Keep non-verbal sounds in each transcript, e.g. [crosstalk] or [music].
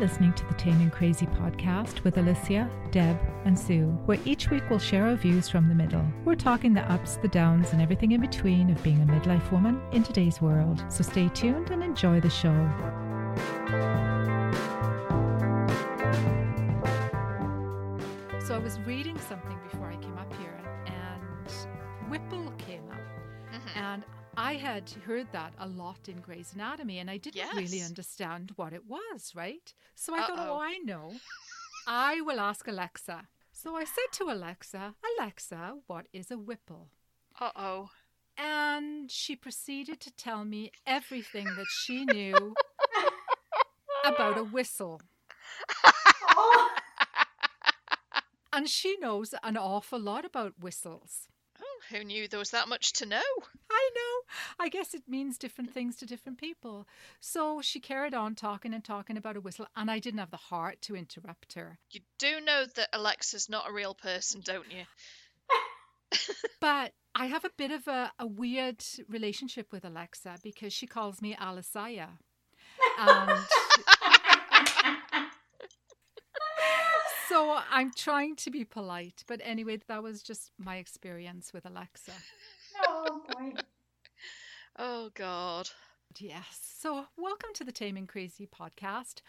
listening to the Taming Crazy podcast with Alicia, Deb, and Sue, where each week we'll share our views from the middle. We're talking the ups, the downs, and everything in between of being a midlife woman in today's world. So stay tuned and enjoy the show. So I was reading something before I came up here, and Whipple I had heard that a lot in Grey's Anatomy, and I didn't really understand what it was, right? So I thought, Uh-oh. oh, I know. I will ask Alexa. So I said to Alexa, Alexa, what is a whipple? Uh oh. And she proceeded to tell me everything that she knew about a whistle. [laughs] And she knows an awful lot about whistles. Oh, who knew there was that much to know? I know. I guess it means different things to different people. So she carried on talking and talking about a whistle, and I didn't have the heart to interrupt her. You do know that Alexa's not a real person, don't you? [laughs] But I have a bit of a, a weird relationship with Alexa because she calls me Alisaya. And [laughs] so I'm trying to be polite. But anyway, that was just my experience with Alexa. oh boy. Oh, God. Yes. So, welcome to the Taming Crazy podcast.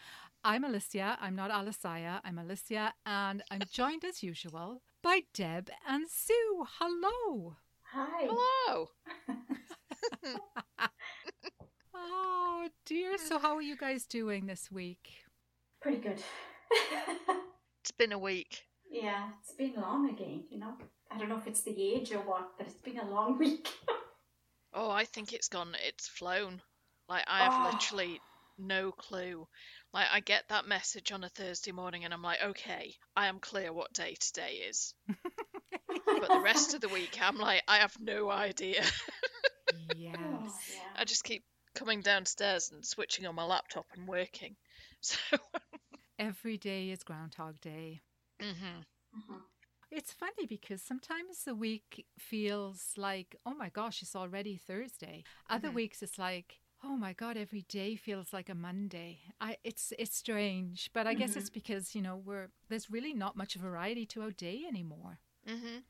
I'm Alicia. I'm not Alisaya. I'm Alicia, and I'm joined as usual by Deb and Sue. Hello. Hi. Hello. [laughs] Oh dear. So, how are you guys doing this week? Pretty good. It's been a week. yeah, it's been long again, you know. I don't know if it's the age or what, but it's been a long [laughs] week. Oh, I think it's gone. It's flown. Like, I have Oh. literally no clue. Like, I get that message on a Thursday morning and I'm like, okay, I am clear what day today is. But the rest of the [laughs] week, I'm like, I have no idea. Yes. Oh, yeah. I just keep coming downstairs and switching on my laptop and working. [laughs] So, Every day is Groundhog Day. mhm. Mhm. It's funny because sometimes the week feels like, oh my gosh, it's already Thursday. Other Mhm. weeks it's like, oh my god, every day feels like a Monday. I it's it's strange, but I guess Mhm. it's because, you know, we're there's really not much variety to our day anymore. hmm No.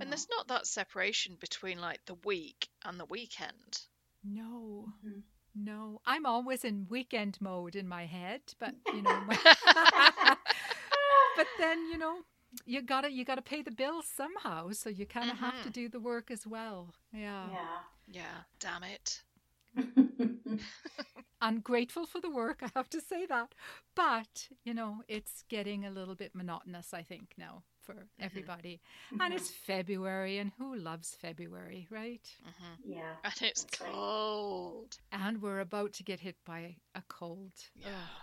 And there's not that separation between like the week and the weekend. No. Mhm. No. I'm always in weekend mode in my head, but you know, my- [laughs] [laughs] but then, you know, you got to you got to pay the bills somehow, so you kind of have to Mhm. do the work as well. Yeah. Yeah. Yeah, damn it. [laughs] I'm grateful for the work, I have to say that. But, you know, it's getting a little bit monotonous, I think, now for everybody. And it's February, and who loves February, right? hmm yeah. And it's That's right. cold. And we're about to get hit by a cold. Yeah. Ugh,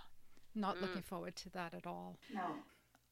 not Mm. looking forward to that at all. No.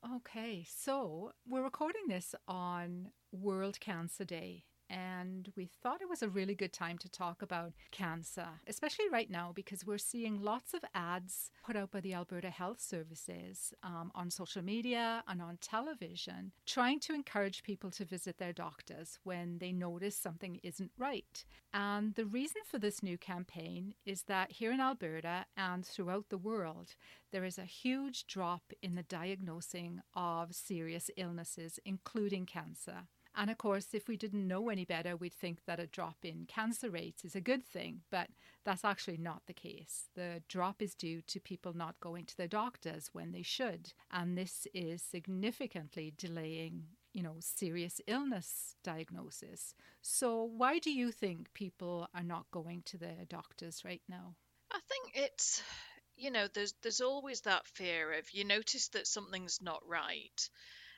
Okay, so we're recording this on World Cancer Day, and we thought it was a really good time to talk about cancer, especially right now because we're seeing lots of ads put out by the Alberta Health Services um, on social media and on television, trying to encourage people to visit their doctors when they notice something isn't right. And the reason for this new campaign is that here in Alberta and throughout the world, there is a huge drop in the diagnosing of serious illnesses, including cancer. And of course, if we didn't know any better, we'd think that a drop in cancer rates is a good thing, but that's actually not the case. The drop is due to people not going to their doctors when they should, and this is significantly delaying, you know, serious illness diagnosis. So, why do you think people are not going to their doctors right now? I think it's you know, there's there's always that fear of you notice that something's not right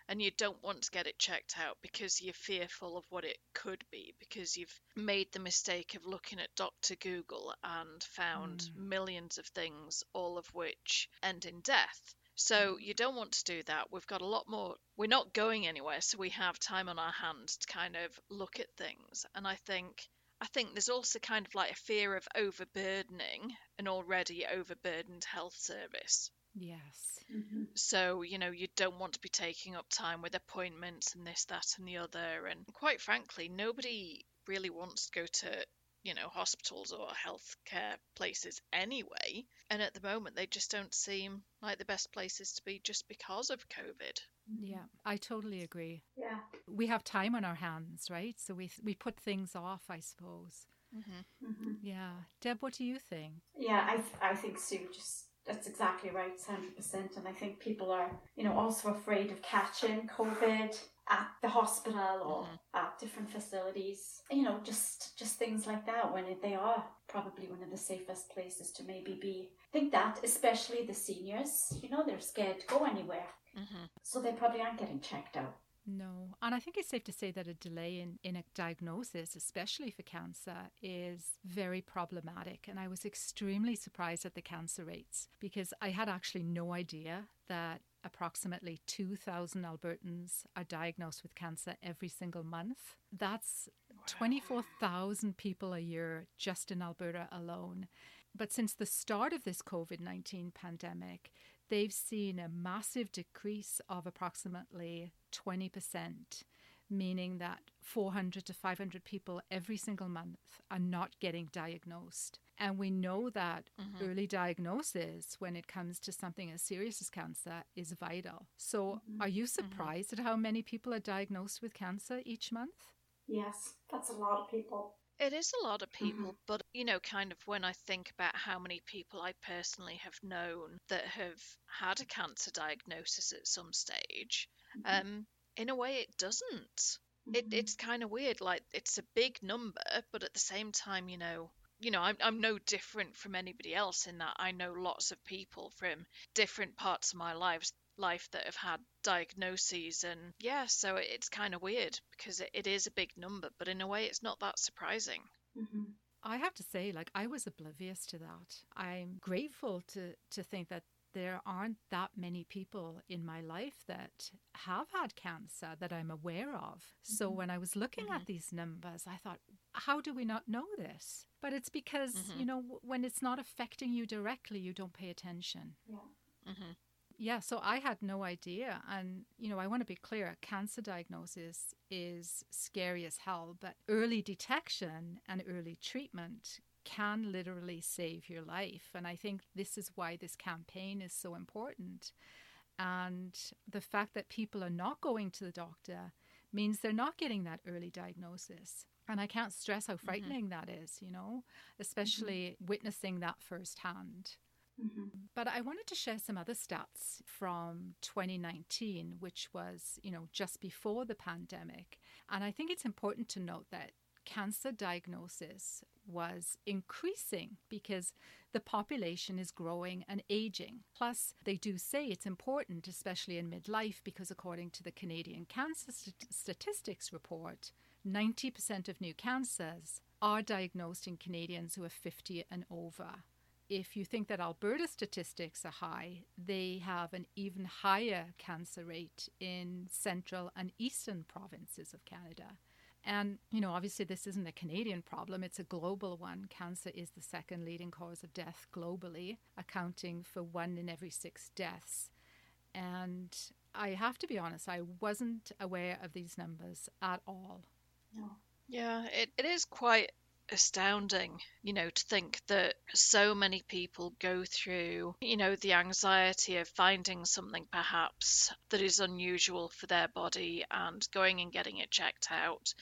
and you don't want to get it checked out because you're fearful of what it could be because you've made the mistake of looking at Dr. Google and found hmm. millions of things all of which end in death. So hmm. you don't want to do that. We've got a lot more. We're not going anywhere, so we have time on our hands to kind of look at things. And I think I think there's also kind of like a fear of overburdening an already overburdened health service. Yes. Mhm. So, you know, you don't want to be taking up time with appointments and this, that, and the other. And quite frankly, nobody really wants to go to you know, hospitals or healthcare places anyway. And at the moment, they just don't seem like the best places to be just because of COVID. Yeah, I totally agree. Yeah. We have time on our hands, right? So we we put things off, I suppose. Mm-hmm. hmm Yeah. Deb, what do you think? Yeah, I, th- I think Sue just that's exactly right, it's hundred percent. And I think people are, you know, also afraid of catching COVID at the hospital or at different facilities. You know, just just things like that when they are probably one of the safest places to maybe be. I think that especially the seniors, you know, they're scared to go anywhere, Mm-hmm. so they probably aren't getting checked out. No. And I think it's safe to say that a delay in, in a diagnosis, especially for cancer, is very problematic. And I was extremely surprised at the cancer rates because I had actually no idea that approximately 2,000 Albertans are diagnosed with cancer every single month. That's 24,000 people a year just in Alberta alone. But since the start of this COVID 19 pandemic, they've seen a massive decrease of approximately 20%, meaning that 400 to 500 people every single month are not getting diagnosed. And we know that Mhm. early diagnosis, when it comes to something as serious as cancer, is vital. So, are you surprised at how many people are diagnosed with cancer each month? Yes, that's a lot of people. It is a lot of people, but you know, kind of when I think about how many people I personally have known that have had a cancer diagnosis at some stage, um, in a way, it doesn't. It, Mhm. it's kind of weird. Like it's a big number, but at the same time, you know, you know, I'm I'm no different from anybody else in that I know lots of people from different parts of my lives life that have had diagnoses and yeah so it's kind of weird because it, it is a big number but in a way it's not that surprising Mhm. I have to say, like, I was oblivious to that. I'm grateful to, to think that there aren't that many people in my life that have had cancer that I'm aware of. So when I was looking at these numbers, I thought, how do we not know this? But it's because, Mhm. you know, when it's not affecting you directly, you don't pay attention. Yeah. Yeah, so I had no idea. And, you know, I want to be clear a cancer diagnosis is scary as hell, but early detection and early treatment can literally save your life. And I think this is why this campaign is so important. And the fact that people are not going to the doctor means they're not getting that early diagnosis. And I can't stress how mm-hmm. frightening that is, you know, mm-hmm. especially witnessing that firsthand. Mhm. But I wanted to share some other stats from 2019, which was, you know, just before the pandemic. And I think it's important to note that cancer diagnosis was increasing because the population is growing and aging. Plus, they do say it's important, especially in midlife, because according to the Canadian Cancer St- Statistics Report, 90% of new cancers are diagnosed in Canadians who are 50 and over if you think that Alberta statistics are high, they have an even higher cancer rate in central and eastern provinces of Canada. And, you know, obviously, this isn't a Canadian problem, it's a global one. Cancer is the second leading cause of death globally, accounting for one in every six deaths. And I have to be honest, I wasn't aware of these numbers at all. Yeah it, it is quite astounding you know to think that so many people go through you know the anxiety of finding something perhaps that is unusual for their body and going and getting it checked out.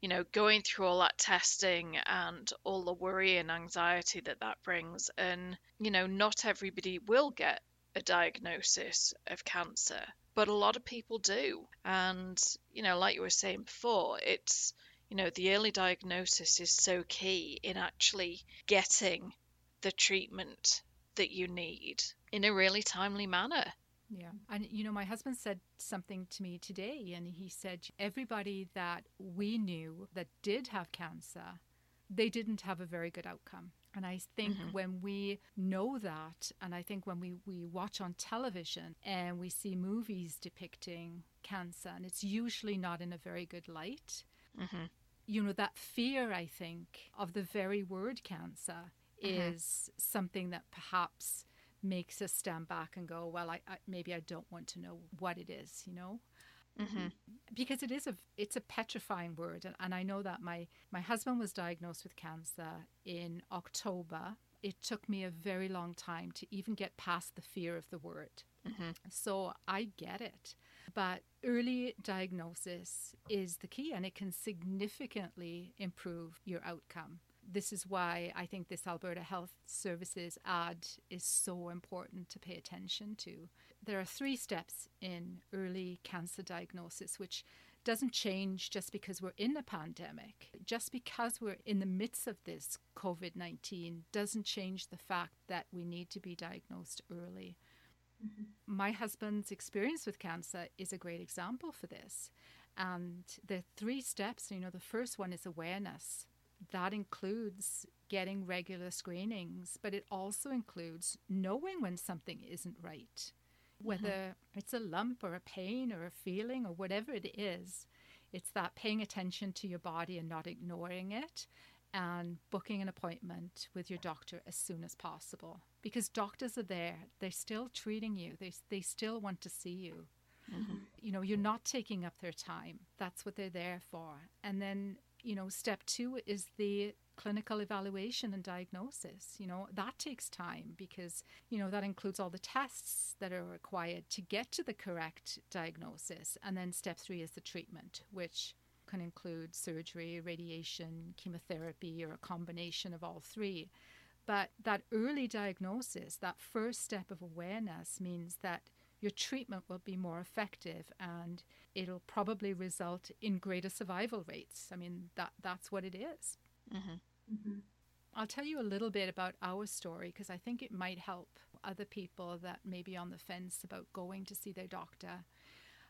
You know going through all that testing and all the worry and anxiety that that brings and you know not everybody will get a diagnosis of cancer but a lot of people do. And you know like you were saying before it's you know the early diagnosis is so key in actually getting the treatment that you need in a really timely manner Yeah. And, you know, my husband said something to me today, and he said everybody that we knew that did have cancer, they didn't have a very good outcome. And I think Mhm. when we know that, and I think when we, we watch on television and we see movies depicting cancer, and it's usually not in a very good light, hmm you know, that fear, I think, of the very word cancer Mhm. is something that perhaps makes us stand back and go, well, I, I maybe I don't want to know what it is, you know. Mm-hmm. because it is a it's a petrifying word and, and i know that my my husband was diagnosed with cancer in october it took me a very long time to even get past the fear of the word Mm-hmm. so i get it but early diagnosis is the key and it can significantly improve your outcome this is why I think this Alberta Health Services ad is so important to pay attention to. There are three steps in early cancer diagnosis, which doesn't change just because we're in a pandemic. Just because we're in the midst of this COVID 19 doesn't change the fact that we need to be diagnosed early. Mm-hmm. My husband's experience with cancer is a great example for this. And the three steps, you know, the first one is awareness that includes getting regular screenings, but it also includes knowing when something isn't right. Whether mm-hmm. it's a lump or a pain or a feeling or whatever it is, it's that paying attention to your body and not ignoring it and booking an appointment with your doctor as soon as possible. Because doctors are there, they're still treating you, they, they still want to see you. Mm-hmm. You know, you're not taking up their time. That's what they're there for. And then you know, step two is the clinical evaluation and diagnosis. You know, that takes time because, you know, that includes all the tests that are required to get to the correct diagnosis. And then step three is the treatment, which can include surgery, radiation, chemotherapy, or a combination of all three. But that early diagnosis, that first step of awareness, means that your treatment will be more effective and it'll probably result in greater survival rates. I mean, that that's what it is. Mm-hmm. Mm-hmm. I'll tell you a little bit about our story because I think it might help other people that may be on the fence about going to see their doctor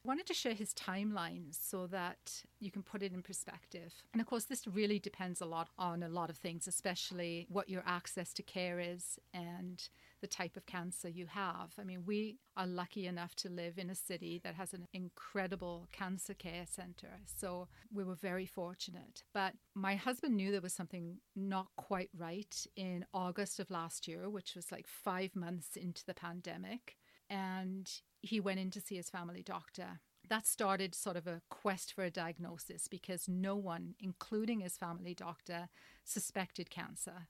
wanted to share his timelines so that you can put it in perspective. And of course, this really depends a lot on a lot of things, especially what your access to care is and the type of cancer you have. I mean, we are lucky enough to live in a city that has an incredible cancer care center. So we were very fortunate. But my husband knew there was something not quite right in August of last year, which was like five months into the pandemic and he went in to see his family doctor. That started sort of a quest for a diagnosis because no one, including his family doctor, suspected cancer.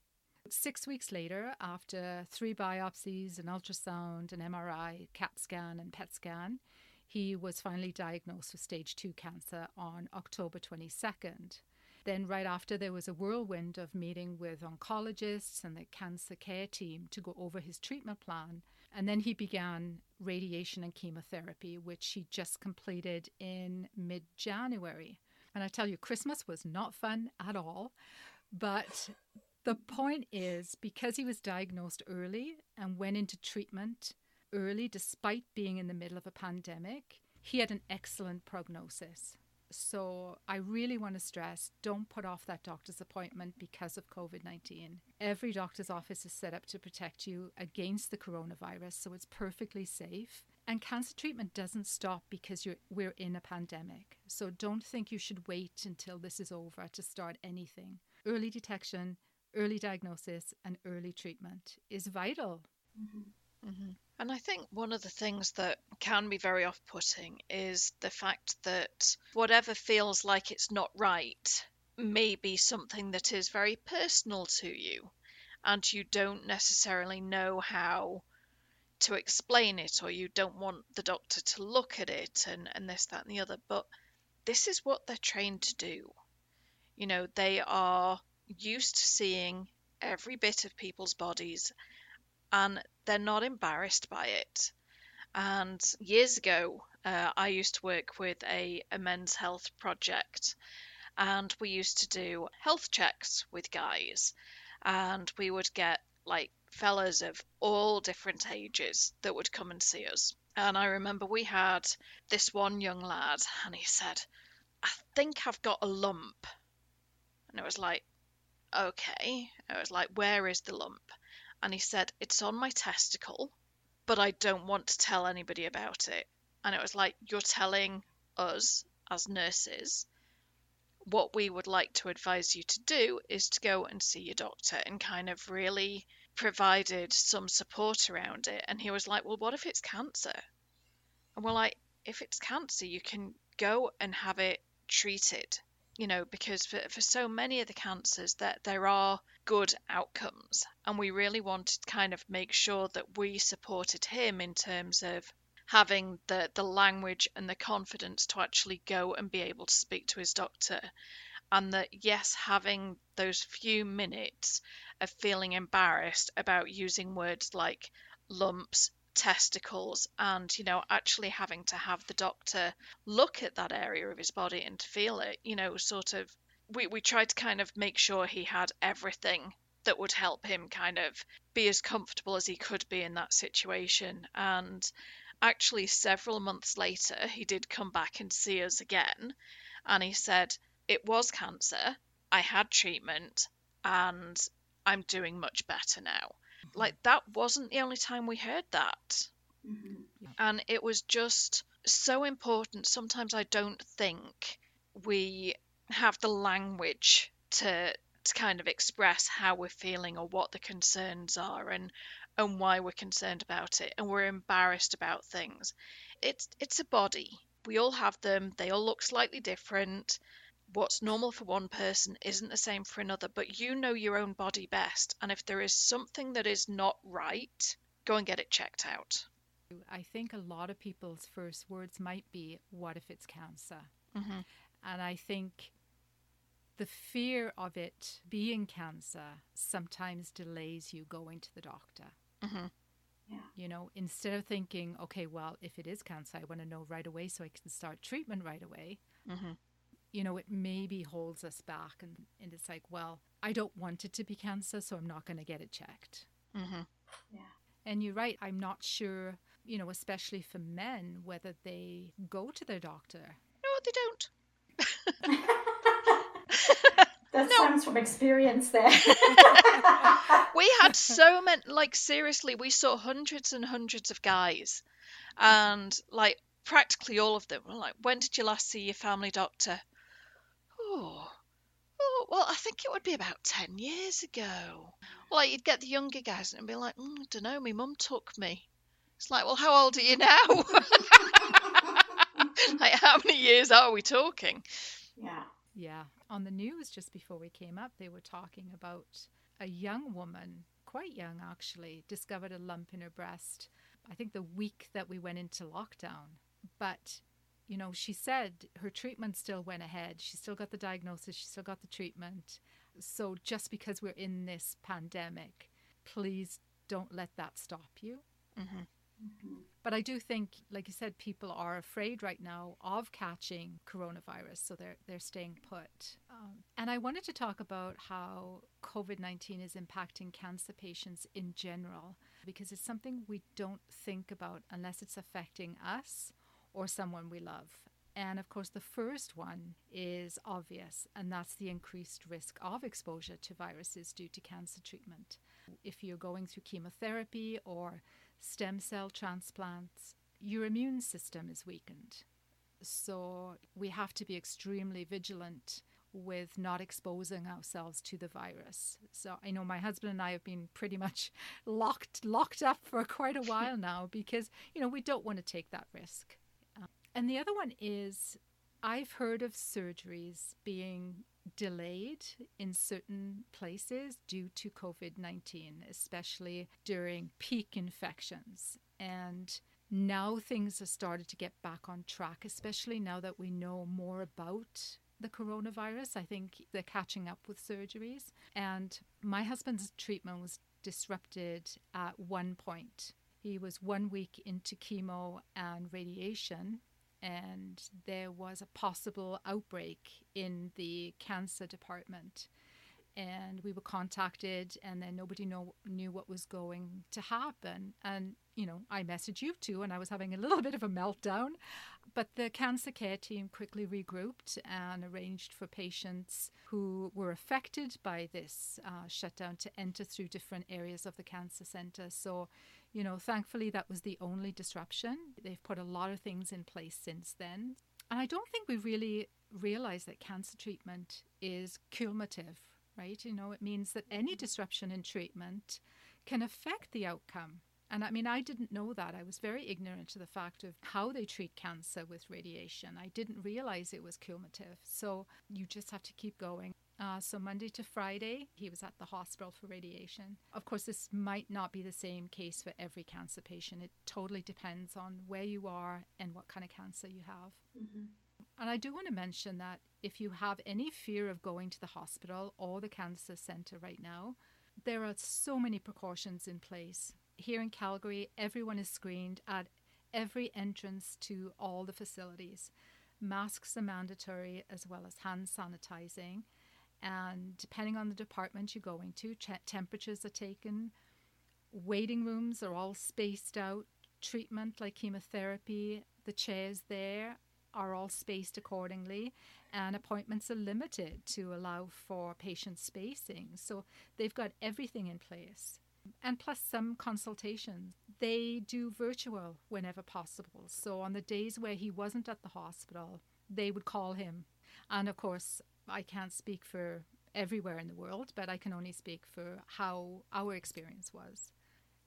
Six weeks later, after three biopsies, an ultrasound, an MRI, CAT scan, and PET scan, he was finally diagnosed with stage 2 cancer on October 22nd. Then, right after, there was a whirlwind of meeting with oncologists and the cancer care team to go over his treatment plan and then he began radiation and chemotherapy, which he just completed in mid January. And I tell you, Christmas was not fun at all. But the point is, because he was diagnosed early and went into treatment early, despite being in the middle of a pandemic, he had an excellent prognosis. So I really want to stress don't put off that doctor's appointment because of COVID 19. Every doctor's office is set up to protect you against the coronavirus, so it's perfectly safe. And cancer treatment doesn't stop because we're in a pandemic. So don't think you should wait until this is over to start anything. Early detection, early diagnosis, and early treatment is vital. Mm-hmm. Mm-hmm. And I think one of the things that can be very off putting is the fact that whatever feels like it's not right may be something that is very personal to you, and you don't necessarily know how to explain it, or you don't want the doctor to look at it and, and this, that, and the other. But this is what they're trained to do. You know, they are used to seeing every bit of people's bodies and they're not embarrassed by it. And years ago, uh, I used to work with a, a men's health project, and we used to do health checks with guys, and we would get like fellas of all different ages that would come and see us. And I remember we had this one young lad, and he said, I think I've got a lump. And it was like, okay. It was like, where is the lump? And he said, It's on my testicle, but I don't want to tell anybody about it. And it was like, You're telling us as nurses what we would like to advise you to do is to go and see your doctor and kind of really provided some support around it. And he was like, Well, what if it's cancer? And we're like, if it's cancer, you can go and have it treated. You know, because for, for so many of the cancers that there are good outcomes. And we really wanted to kind of make sure that we supported him in terms of having the, the language and the confidence to actually go and be able to speak to his doctor. And that, yes, having those few minutes of feeling embarrassed about using words like lumps, testicles and you know actually having to have the doctor look at that area of his body and feel it you know sort of we, we tried to kind of make sure he had everything that would help him kind of be as comfortable as he could be in that situation. And actually several months later he did come back and see us again and he said it was cancer. I had treatment and i'm doing much better now like that wasn't the only time we heard that. Mm-hmm. And it was just so important. Sometimes I don't think we have the language to to kind of express how we're feeling or what the concerns are and and why we're concerned about it and we're embarrassed about things. It's it's a body. We all have them. They all look slightly different what's normal for one person isn't the same for another, but you know your own body best. And if there is something that is not right, go and get it checked out. I think a lot of people's first words might be, What if it's cancer? Mm-hmm. And I think the fear of it being cancer sometimes delays you going to the doctor. Mm-hmm. Yeah. You know, instead of thinking, okay, well, if it is cancer, I want to know right away so I can start treatment right away. Mm-hmm you know, it maybe holds us back. And, and it's like, well, I don't want it to be cancer, so I'm not going to get it checked. Mm-hmm. Yeah. And you're right. I'm not sure, you know, especially for men, whether they go to their doctor. No, they don't. [laughs] that no. sounds from experience there. [laughs] we had so many, like, seriously, we saw hundreds and hundreds of guys. And, like, practically all of them were like, when did you last see your family doctor? Well, I think it would be about 10 years ago. Well, like, you'd get the younger guys and be like, mm, I don't know, my mum took me. It's like, well, how old are you now? [laughs] like, how many years are we talking? Yeah. Yeah. On the news just before we came up, they were talking about a young woman, quite young actually, discovered a lump in her breast, I think the week that we went into lockdown. But you know, she said her treatment still went ahead. She still got the diagnosis, she still got the treatment. So just because we're in this pandemic, please don't let that stop you. Mm-hmm. Mm-hmm. But I do think, like you said, people are afraid right now of catching coronavirus, so they're they're staying put. Um, and I wanted to talk about how COVID nineteen is impacting cancer patients in general, because it's something we don't think about unless it's affecting us or someone we love. And of course, the first one is obvious, and that's the increased risk of exposure to viruses due to cancer treatment. If you're going through chemotherapy or stem cell transplants, your immune system is weakened. So we have to be extremely vigilant with not exposing ourselves to the virus. So I know my husband and I have been pretty much [laughs] locked locked up for quite a while [laughs] now because you know we don't want to take that risk. And the other one is I've heard of surgeries being delayed in certain places due to COVID 19, especially during peak infections. And now things have started to get back on track, especially now that we know more about the coronavirus. I think they're catching up with surgeries. And my husband's treatment was disrupted at one point. He was one week into chemo and radiation and there was a possible outbreak in the cancer department. And we were contacted, and then nobody know, knew what was going to happen. And, you know, I messaged you too, and I was having a little bit of a meltdown. But the cancer care team quickly regrouped and arranged for patients who were affected by this uh, shutdown to enter through different areas of the cancer center. So you know, thankfully, that was the only disruption. They've put a lot of things in place since then. And I don't think we really realize that cancer treatment is cumulative, right? You know, it means that any disruption in treatment can affect the outcome And I mean, I didn't know that. I was very ignorant to the fact of how they treat cancer with radiation. I didn't realize it was cumulative. So you just have to keep going. Uh, so Monday to Friday, he was at the hospital for radiation. Of course, this might not be the same case for every cancer patient. It totally depends on where you are and what kind of cancer you have. Mm-hmm. And I do want to mention that if you have any fear of going to the hospital or the cancer center right now, there are so many precautions in place. Here in Calgary, everyone is screened at every entrance to all the facilities. Masks are mandatory as well as hand sanitizing. And depending on the department you're going to, ch- temperatures are taken. Waiting rooms are all spaced out. Treatment like chemotherapy, the chairs there are all spaced accordingly, and appointments are limited to allow for patient spacing. So they've got everything in place. And plus some consultations. They do virtual whenever possible. So on the days where he wasn't at the hospital, they would call him. And of course, I can't speak for everywhere in the world, but I can only speak for how our experience was.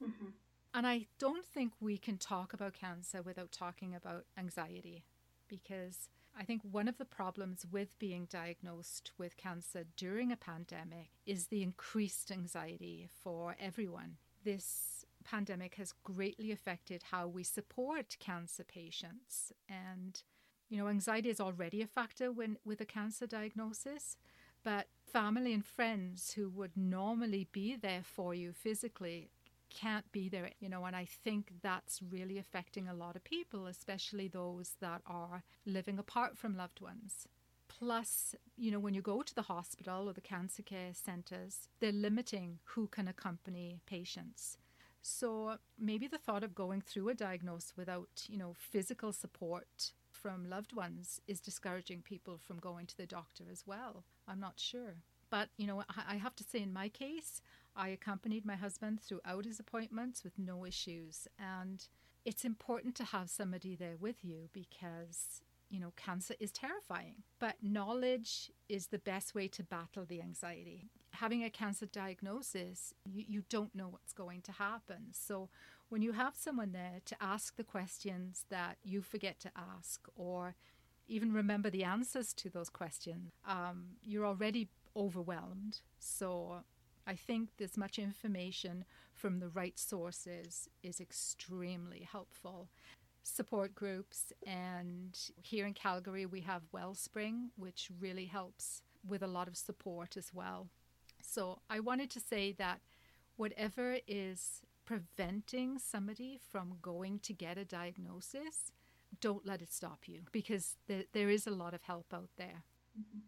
Mm-hmm. And I don't think we can talk about cancer without talking about anxiety because I think one of the problems with being diagnosed with cancer during a pandemic is the increased anxiety for everyone. This pandemic has greatly affected how we support cancer patients and you know anxiety is already a factor when with a cancer diagnosis but family and friends who would normally be there for you physically can't be there, you know, and I think that's really affecting a lot of people, especially those that are living apart from loved ones. Plus, you know, when you go to the hospital or the cancer care centres, they're limiting who can accompany patients. So maybe the thought of going through a diagnosis without, you know, physical support from loved ones is discouraging people from going to the doctor as well. I'm not sure. But, you know, I have to say, in my case, I accompanied my husband throughout his appointments with no issues. And it's important to have somebody there with you because, you know, cancer is terrifying. But knowledge is the best way to battle the anxiety. Having a cancer diagnosis, you, you don't know what's going to happen. So when you have someone there to ask the questions that you forget to ask or even remember the answers to those questions, um, you're already overwhelmed. So I think this much information from the right sources is extremely helpful. Support groups, and here in Calgary, we have Wellspring, which really helps with a lot of support as well. So I wanted to say that whatever is preventing somebody from going to get a diagnosis, don't let it stop you because there, there is a lot of help out there. Mm-hmm.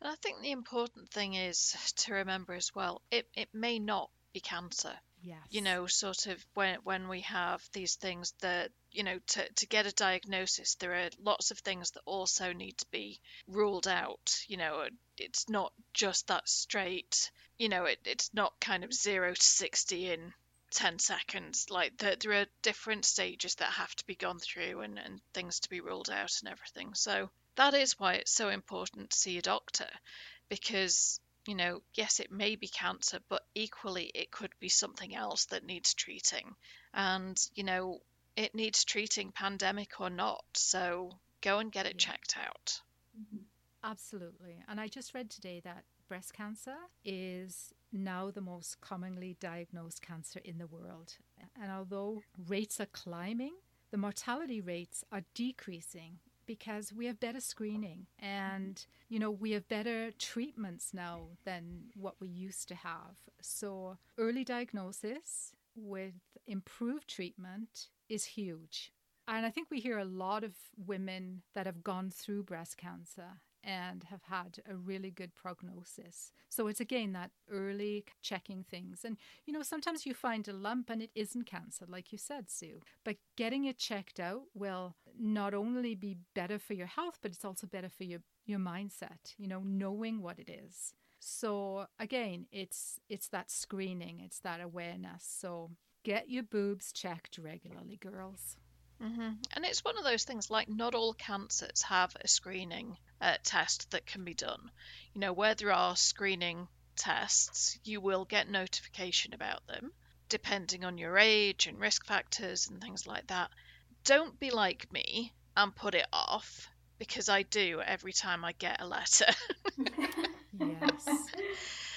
And I think the important thing is to remember as well, it, it may not be cancer. Yes. You know, sort of when when we have these things that you know to, to get a diagnosis, there are lots of things that also need to be ruled out. You know, it's not just that straight. You know, it, it's not kind of zero to sixty in 10 seconds. Like there, there are different stages that have to be gone through and, and things to be ruled out and everything. So that is why it's so important to see a doctor because you know yes it may be cancer but equally it could be something else that needs treating. And you know it needs treating pandemic or not. So go and get it checked out. Mm-hmm. absolutely. And i just read today that breast cancer is now the most commonly diagnosed cancer in the world. And although rates are climbing the mortality rates are decreasing because we have better screening and mm-hmm. you know we have better treatments now than what we used to have. So early diagnosis with improved treatment is huge. And i think we hear a lot of women that have gone through breast cancer and have had a really good prognosis. So it's again that early checking things. And you know, sometimes you find a lump and it isn't cancer, like you said, Sue. But getting it checked out will not only be better for your health, but it's also better for your, your mindset, you know, knowing what it is. So again, it's it's that screening, it's that awareness. So get your boobs checked regularly, girls. Mm-hmm. And it's one of those things like not all cancers have a screening uh, test that can be done. You know, where there are screening tests, you will get notification about them. depending on your age and risk factors and things like that. Don't be like me and put it off because I do every time I get a letter. [laughs] Yes.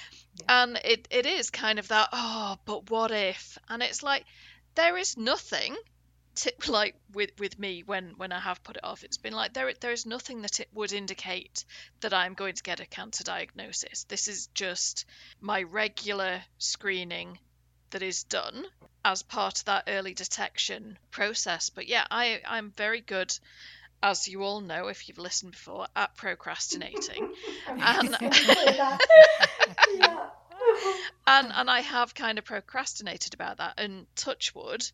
[laughs] and it, it is kind of that, oh, but what if? And it's like, there is nothing. To, [laughs] like with with me when when I have put it off, it's been like there there is nothing that it would indicate that I'm going to get a cancer diagnosis. This is just my regular screening that is done as part of that early detection process. But yeah, I I'm very good as you all know if you've listened before, at procrastinating. [laughs] and, [laughs] and and I have kind of procrastinated about that. And touch wood,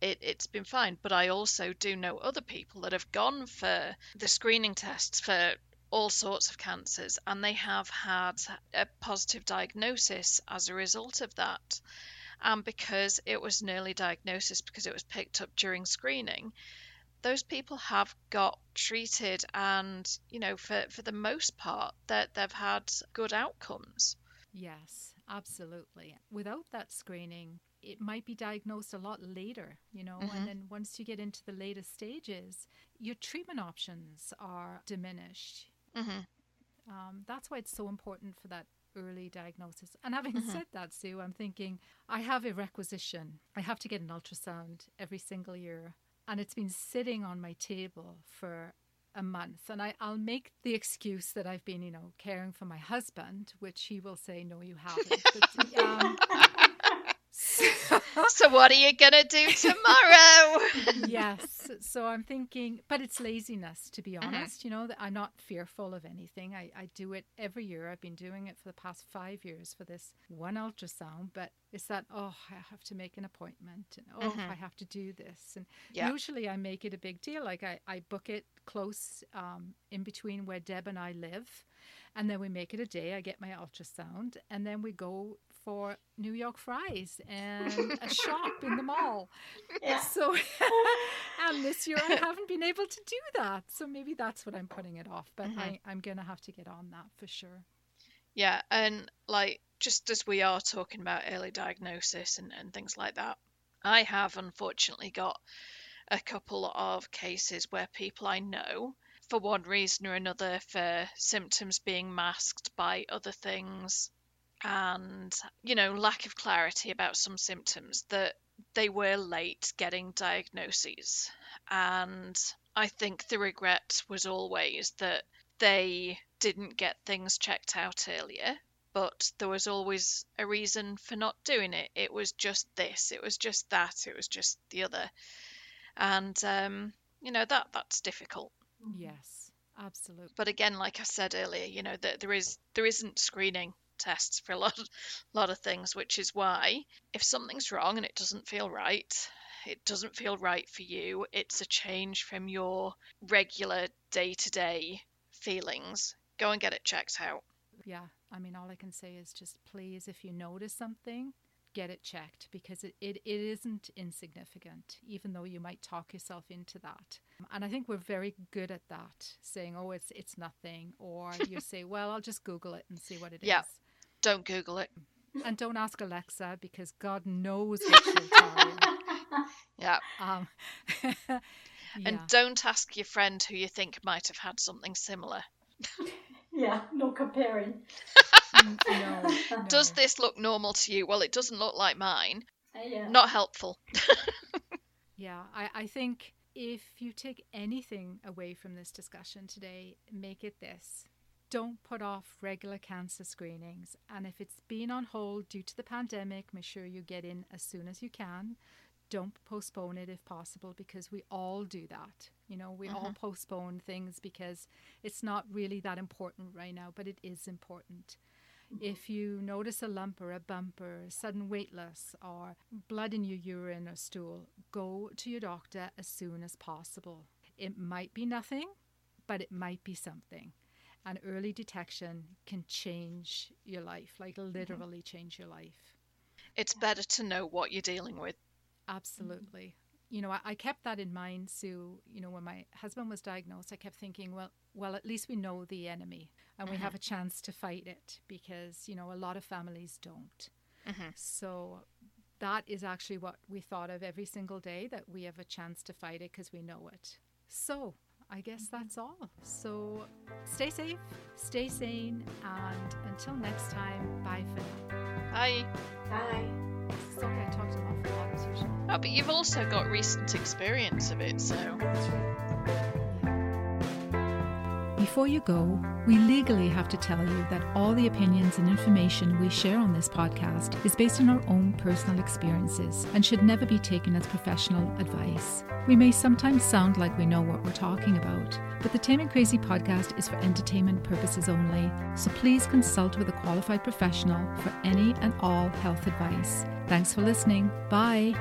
it, it's been fine. But I also do know other people that have gone for the screening tests for all sorts of cancers and they have had a positive diagnosis as a result of that. And because it was an early diagnosis, because it was picked up during screening, those people have got treated and you know for for the most part that they've had good outcomes Yes, absolutely. Without that screening, it might be diagnosed a lot later, you know, Mhm. and then once you get into the later stages, your treatment options are diminished. hmm Um, that's why it's so important for that early diagnosis. And having Mhm. said that, Sue, I'm thinking I have a requisition. I have to get an ultrasound every single year, and it's been sitting on my table for a month. And I, I'll make the excuse that I've been, you know, caring for my husband, which he will say, no, you haven't. But, [laughs] um, so- what are you gonna do tomorrow yes. So I'm thinking, but it's laziness, to be Mhm. honest. You know, that I'm not fearful of anything. I, I do it every year. I've been doing it for the past five years for this one ultrasound, but it's that, oh, I have to make an appointment and oh, Mhm. I have to do this. And Yeah. usually I make it a big deal. Like I, I book it close um, in between where Deb and I live. And then we make it a day. I get my ultrasound, and then we go for New York fries and a [laughs] shop in the mall. yeah. So, and this year I haven't been able to do that. So maybe that's what I'm putting it off. But Mhm. I, I'm going to have to get on that for sure. yeah and like just as we are talking about early diagnosis and, and things like that i have unfortunately got a couple of cases where people i know for one reason or another for symptoms being masked by other things and you know lack of clarity about some symptoms that they were late getting diagnoses. And i think the regret was always that they didn't get things checked out earlier but there was always a reason for not doing it. It was just this it was just that it was just the other and um you know that that's difficult Yes, absolutely. but again like i said earlier you know that there is there isn't screening tests for a lot of, lot of things which is why if something's wrong and it doesn't feel right it doesn't feel right for you it's a change from your regular day-to-day feelings go and get it checked out Yeah. I mean, all I can say is just please, if you notice something, get it checked because it, it, it isn't insignificant, even though you might talk yourself into that. And I think we're very good at that, saying, oh, it's, it's nothing. Or [laughs] you say, well, I'll just Google it and see what it is. Yeah. don't google it And don't ask Alexa because God knows what she'll tell you. [laughs] yeah Um, [laughs] and don't ask your friend who you think might have had something similar yeah, no comparing. [laughs] No, [laughs] does no. this look normal to you well it doesn't look like mine Uh, yeah. not helpful [laughs] Yeah, I, I think if you take anything away from this discussion today, make it this. Don't put off regular cancer screenings. And if it's been on hold due to the pandemic, make sure you get in as soon as you can. Don't postpone it if possible because we all do that. You know, we all postpone things because it's not really that important right now, but it is important. If you notice a lump or a bump or sudden weight loss or blood in your urine or stool, go to your doctor as soon as possible. It might be nothing, but it might be something. And early detection can change your life, like mm-hmm. literally change your life. it's better to know what you're dealing with Absolutely. You know, I, I kept that in mind, Sue. You know, when my husband was diagnosed, I kept thinking, well, well, at least we know the enemy and we have a chance to fight it because, you know, a lot of families don't. Mhm. So that is actually what we thought of every single day that we have a chance to fight it because we know it. So, I guess that's all. So, stay safe, stay sane, and until next time, bye for now. Bye. Bye. Sorry, I talked an awful lot as usual. Oh, but you've also got recent experience of it, so. Before you go, we legally have to tell you that all the opinions and information we share on this podcast is based on our own personal experiences and should never be taken as professional advice. We may sometimes sound like we know what we're talking about, but the Taming Crazy podcast is for entertainment purposes only, so please consult with a qualified professional for any and all health advice. Thanks for listening. Bye.